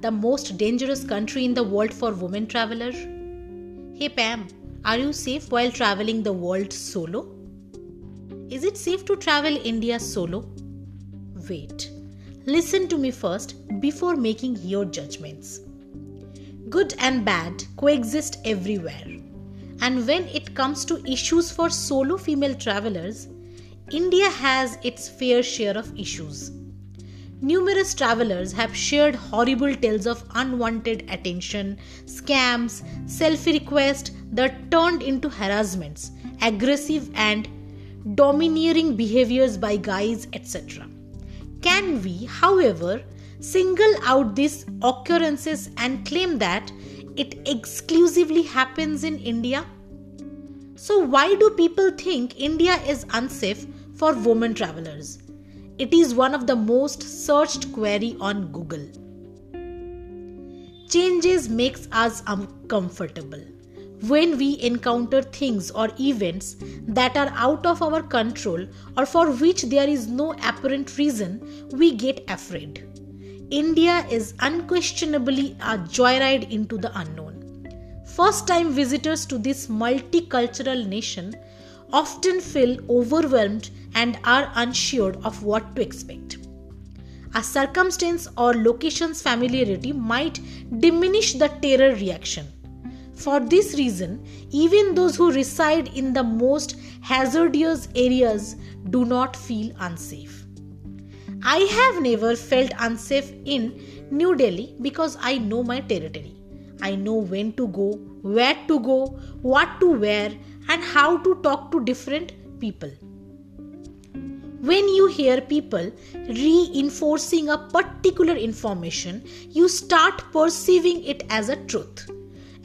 the most dangerous country in the world for women traveler? Hey Pam, are you safe while traveling the world solo? Is it safe to travel India solo? Wait. Listen to me first before making your judgments. Good and bad coexist everywhere. And when it comes to issues for solo female travelers, India has its fair share of issues. Numerous travelers have shared horrible tales of unwanted attention, scams, selfie requests that turned into harassments, aggressive and domineering behaviors by guys, etc. Can we, however, single out these occurrences and claim that it exclusively happens in India? So, why do people think India is unsafe for women travelers? It is one of the most searched query on Google. Changes makes us uncomfortable when we encounter things or events that are out of our control or for which there is no apparent reason, we get afraid. India is unquestionably a joyride into the unknown. First time visitors to this multicultural nation often feel overwhelmed and are unsure of what to expect. A circumstance or location's familiarity might diminish the terror reaction for this reason, even those who reside in the most hazardous areas do not feel unsafe. I have never felt unsafe in New Delhi because I know my territory. I know when to go, where to go, what to wear, and how to talk to different people. When you hear people reinforcing a particular information, you start perceiving it as a truth.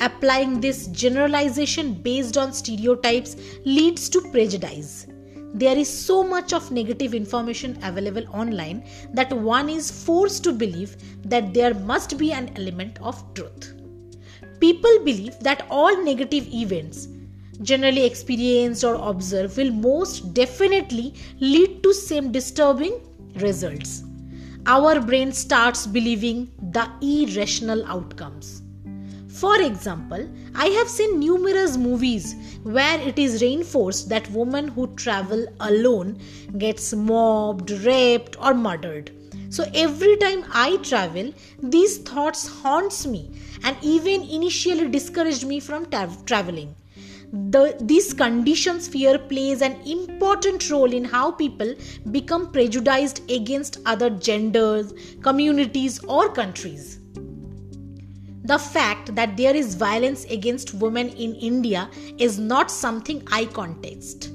Applying this generalization based on stereotypes leads to prejudice. There is so much of negative information available online that one is forced to believe that there must be an element of truth. People believe that all negative events, generally experienced or observed, will most definitely lead to same disturbing results. Our brain starts believing the irrational outcomes. For example, I have seen numerous movies where it is reinforced that women who travel alone gets mobbed, raped or murdered. So every time I travel, these thoughts haunts me and even initially discouraged me from tra- traveling. The, these conditions fear plays an important role in how people become prejudiced against other genders, communities or countries. The fact that there is violence against women in India is not something I contest.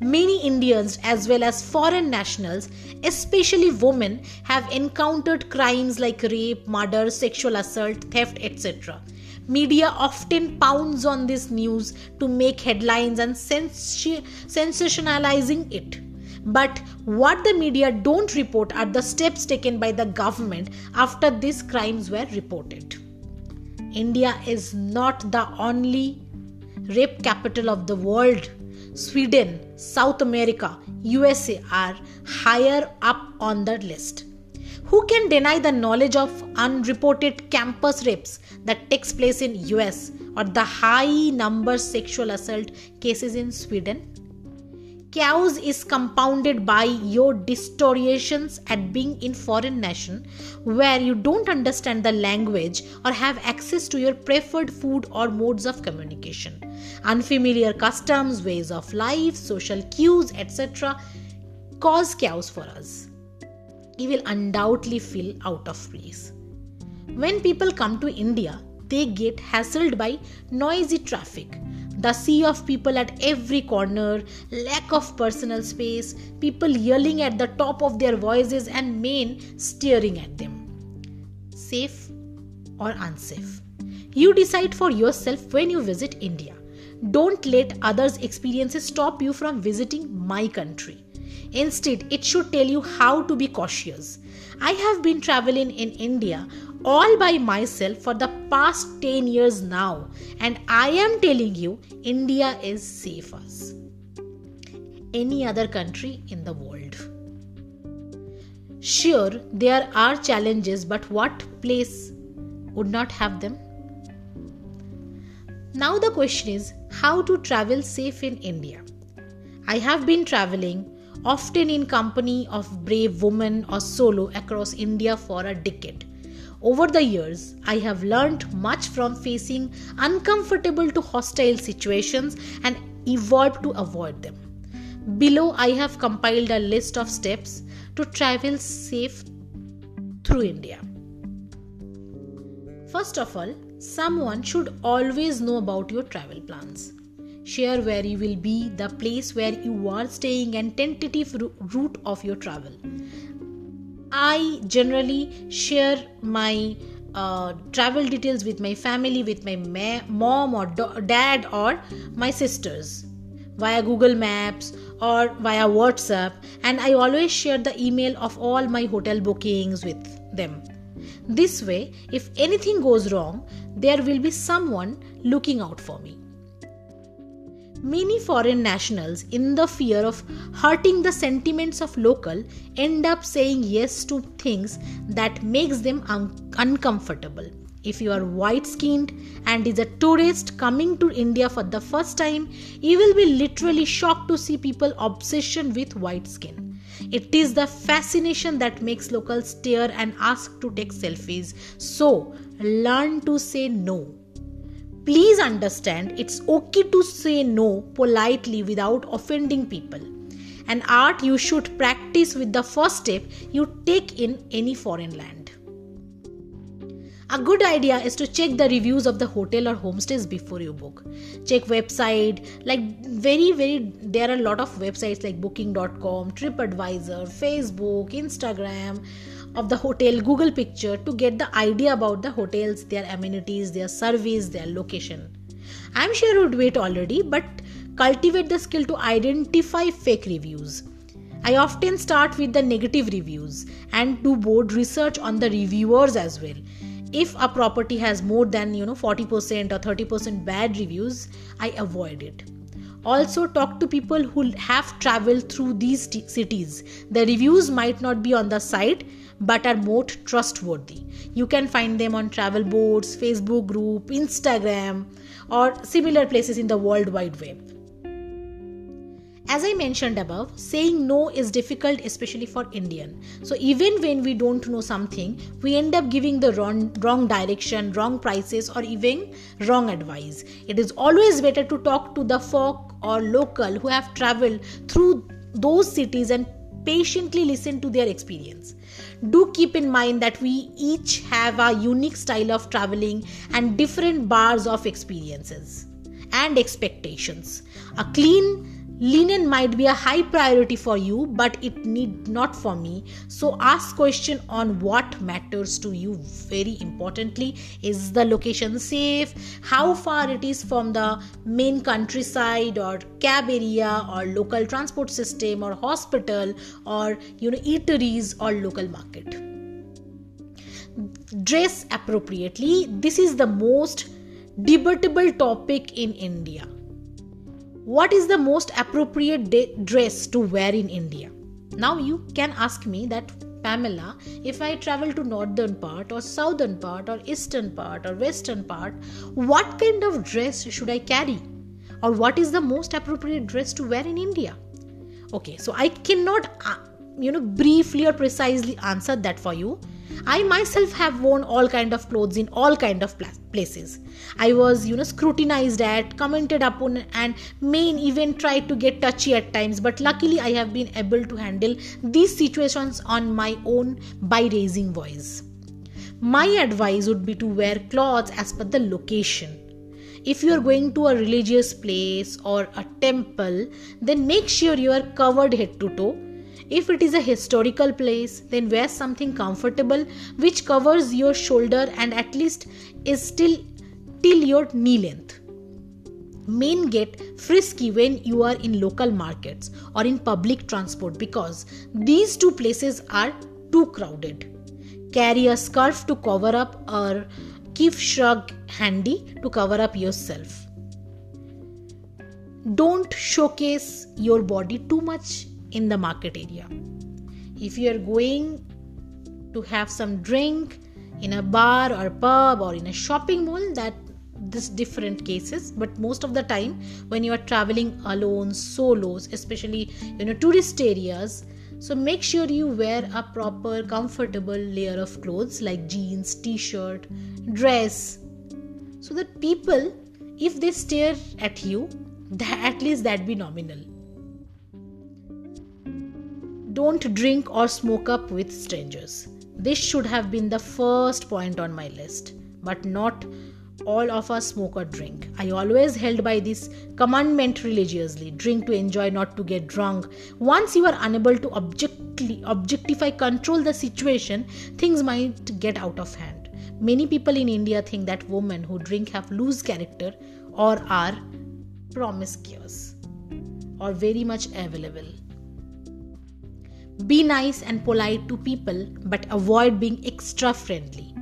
Many Indians, as well as foreign nationals, especially women, have encountered crimes like rape, murder, sexual assault, theft, etc. Media often pounds on this news to make headlines and sensationalizing it. But what the media don't report are the steps taken by the government after these crimes were reported. India is not the only rape capital of the world. Sweden, South America, USA are higher up on the list. Who can deny the knowledge of unreported campus rapes that takes place in US or the high number sexual assault cases in Sweden? chaos is compounded by your distortions at being in foreign nation where you don't understand the language or have access to your preferred food or modes of communication unfamiliar customs ways of life social cues etc cause chaos for us you will undoubtedly feel out of place when people come to india they get hassled by noisy traffic the sea of people at every corner, lack of personal space, people yelling at the top of their voices, and men staring at them. Safe or unsafe? You decide for yourself when you visit India. Don't let others' experiences stop you from visiting my country. Instead, it should tell you how to be cautious. I have been traveling in India all by myself for the past 10 years now, and I am telling you, India is safe as any other country in the world. Sure, there are challenges, but what place would not have them. Now, the question is how to travel safe in India. I have been traveling often in company of brave women or solo across India for a decade. Over the years, I have learned much from facing uncomfortable to hostile situations and evolved to avoid them. Below, I have compiled a list of steps to travel safe through India. First of all, someone should always know about your travel plans. Share where you will be, the place where you are staying, and tentative route of your travel. I generally share my uh, travel details with my family, with my ma- mom or do- dad or my sisters via Google Maps or via WhatsApp, and I always share the email of all my hotel bookings with them. This way, if anything goes wrong, there will be someone looking out for me. Many foreign nationals, in the fear of hurting the sentiments of local, end up saying yes to things that makes them un- uncomfortable. If you are white skinned and is a tourist coming to India for the first time, you will be literally shocked to see people obsession with white skin. It is the fascination that makes locals stare and ask to take selfies. So, learn to say no. Please understand it's okay to say no politely without offending people. An art you should practice with the first step you take in any foreign land. A good idea is to check the reviews of the hotel or homestays before you book. Check website like very very there are a lot of websites like booking.com, TripAdvisor, Facebook, Instagram of the hotel Google picture to get the idea about the hotels, their amenities, their service, their location. I'm sure you would wait already, but cultivate the skill to identify fake reviews. I often start with the negative reviews and do board research on the reviewers as well. If a property has more than you know 40% or 30% bad reviews, I avoid it also talk to people who have traveled through these t- cities the reviews might not be on the site but are more trustworthy. You can find them on travel boards, Facebook group, Instagram, or similar places in the World Wide Web. As I mentioned above, saying no is difficult, especially for Indian. So even when we don't know something, we end up giving the wrong, wrong direction, wrong prices, or even wrong advice. It is always better to talk to the folk or local who have traveled through those cities and patiently listen to their experience. Do keep in mind that we each have a unique style of traveling and different bars of experiences and expectations. A clean linen might be a high priority for you but it need not for me. So ask question on what matters to you very importantly. Is the location safe? How far it is from the main countryside or cab area or local transport system or hospital or you know eateries or local market? Dress appropriately. This is the most debatable topic in india what is the most appropriate de- dress to wear in India? Now you can ask me that Pamela, if I travel to northern part or southern part or eastern part or western part, what kind of dress should I carry? Or what is the most appropriate dress to wear in India? Okay, so I cannot uh, you know briefly or precisely answer that for you I myself have worn all kind of clothes in all kind of places. I was, you know, scrutinized at, commented upon, and may even tried to get touchy at times. But luckily, I have been able to handle these situations on my own by raising voice. My advice would be to wear clothes as per the location. If you are going to a religious place or a temple, then make sure you are covered head to toe if it is a historical place, then wear something comfortable which covers your shoulder and at least is still till your knee length. Men get frisky when you are in local markets or in public transport because these two places are too crowded. Carry a scarf to cover up or keep shrug handy to cover up yourself. Don't showcase your body too much in the market area. If you are going to have some drink, in a bar or pub or in a shopping mall that this different cases but most of the time when you are traveling alone solos especially you know tourist areas so make sure you wear a proper comfortable layer of clothes like jeans t-shirt dress so that people if they stare at you that at least that be nominal don't drink or smoke up with strangers this should have been the first point on my list but not all of us smoke or drink. I always held by this commandment religiously drink to enjoy, not to get drunk. Once you are unable to objectively, objectify, control the situation, things might get out of hand. Many people in India think that women who drink have loose character or are promiscuous or very much available. Be nice and polite to people, but avoid being extra friendly.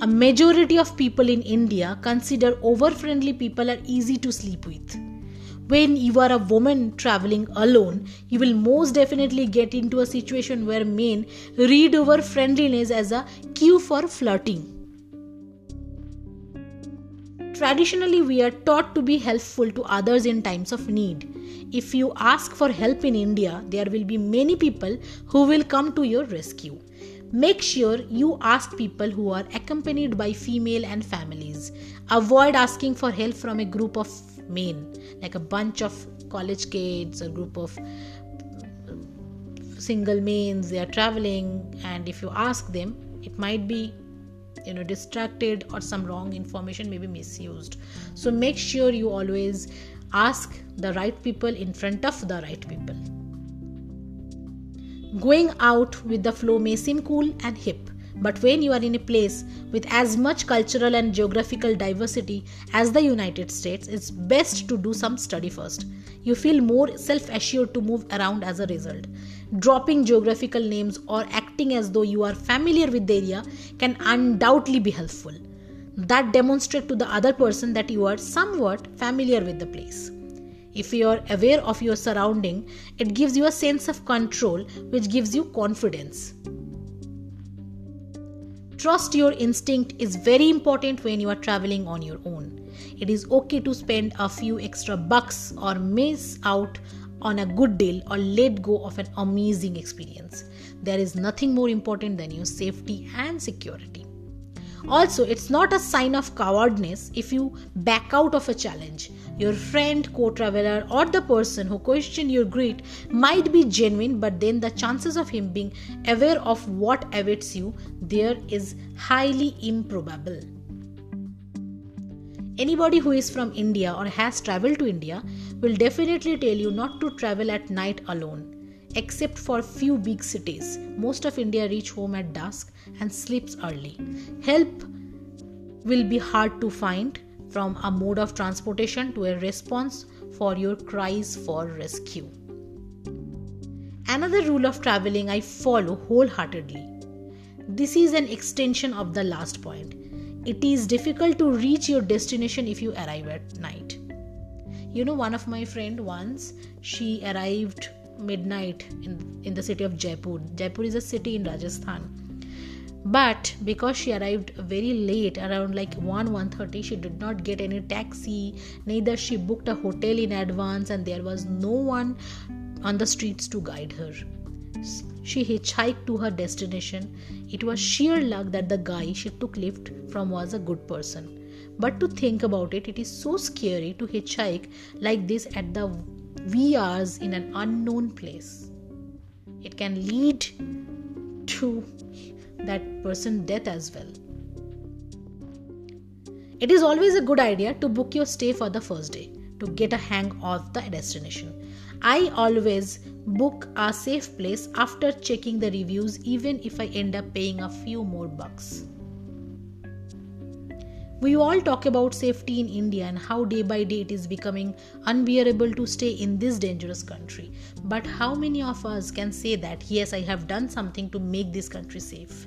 A majority of people in India consider over friendly people are easy to sleep with. When you are a woman traveling alone, you will most definitely get into a situation where men read over friendliness as a cue for flirting. Traditionally, we are taught to be helpful to others in times of need. If you ask for help in India, there will be many people who will come to your rescue. Make sure you ask people who are accompanied by female and families. Avoid asking for help from a group of men, like a bunch of college kids, a group of single men, they are traveling, and if you ask them, it might be you know distracted or some wrong information may be misused so make sure you always ask the right people in front of the right people Going out with the flow may seem cool and hip, but when you are in a place with as much cultural and geographical diversity as the United States, it's best to do some study first. You feel more self assured to move around as a result. Dropping geographical names or as though you are familiar with the area can undoubtedly be helpful. That demonstrates to the other person that you are somewhat familiar with the place. If you are aware of your surrounding, it gives you a sense of control which gives you confidence. Trust your instinct is very important when you are traveling on your own. It is okay to spend a few extra bucks or miss out on a good deal or let go of an amazing experience. There is nothing more important than your safety and security. Also, it's not a sign of cowardness if you back out of a challenge. Your friend, co traveler, or the person who questioned your greed might be genuine, but then the chances of him being aware of what awaits you there is highly improbable. Anybody who is from India or has traveled to India will definitely tell you not to travel at night alone except for few big cities. Most of India reach home at dusk and sleeps early. Help will be hard to find from a mode of transportation to a response for your cries for rescue. Another rule of traveling I follow wholeheartedly. This is an extension of the last point. It is difficult to reach your destination if you arrive at night. You know, one of my friend once she arrived midnight in, in the city of Jaipur. Jaipur is a city in Rajasthan. But because she arrived very late, around like 1 1:30, she did not get any taxi, neither she booked a hotel in advance, and there was no one on the streets to guide her. She hitchhiked to her destination. It was sheer luck that the guy she took lift from was a good person. But to think about it, it is so scary to hitchhike like this at the hours in an unknown place. It can lead to that person's death as well. It is always a good idea to book your stay for the first day to get a hang of the destination. I always book a safe place after checking the reviews, even if I end up paying a few more bucks. We all talk about safety in India and how day by day it is becoming unbearable to stay in this dangerous country. But how many of us can say that, yes, I have done something to make this country safe?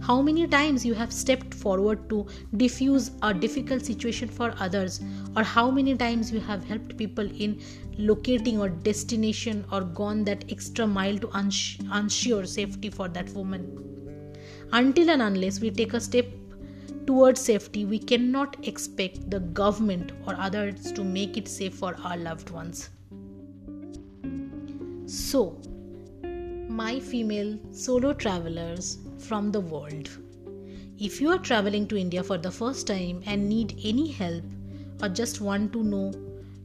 How many times you have stepped forward to diffuse a difficult situation for others, or how many times you have helped people in locating or destination or gone that extra mile to ensure safety for that woman? Until and unless we take a step towards safety, we cannot expect the government or others to make it safe for our loved ones. So, my female solo travelers from the world. If you are traveling to India for the first time and need any help or just want to know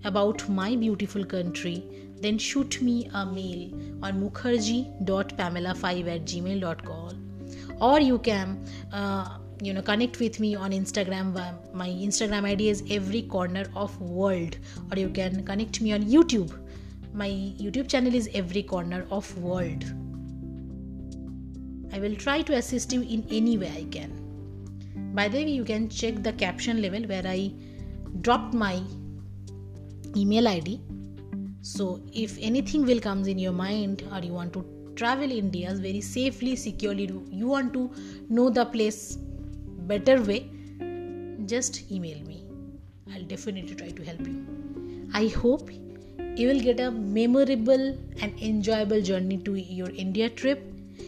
about my beautiful country, then shoot me a mail on mukherjee.pamela5 at gmail.com or you can uh, you know connect with me on instagram. Uh, my instagram id is every corner of world. Or you can connect me on youtube. My youtube channel is every corner of world. I will try to assist you in any way i can. By the way you can check the caption level where i dropped my email id so if anything will comes in your mind or you want to travel india very safely securely you want to know the place better way, just email me. I'll definitely try to help you. I hope you will get a memorable and enjoyable journey to your India trip.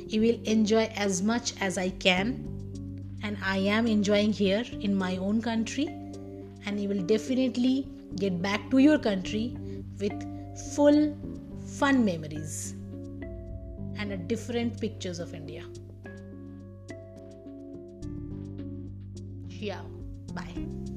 You will enjoy as much as I can, and I am enjoying here in my own country. And you will definitely get back to your country with full fun memories and a different pictures of India. Yeah. Bye.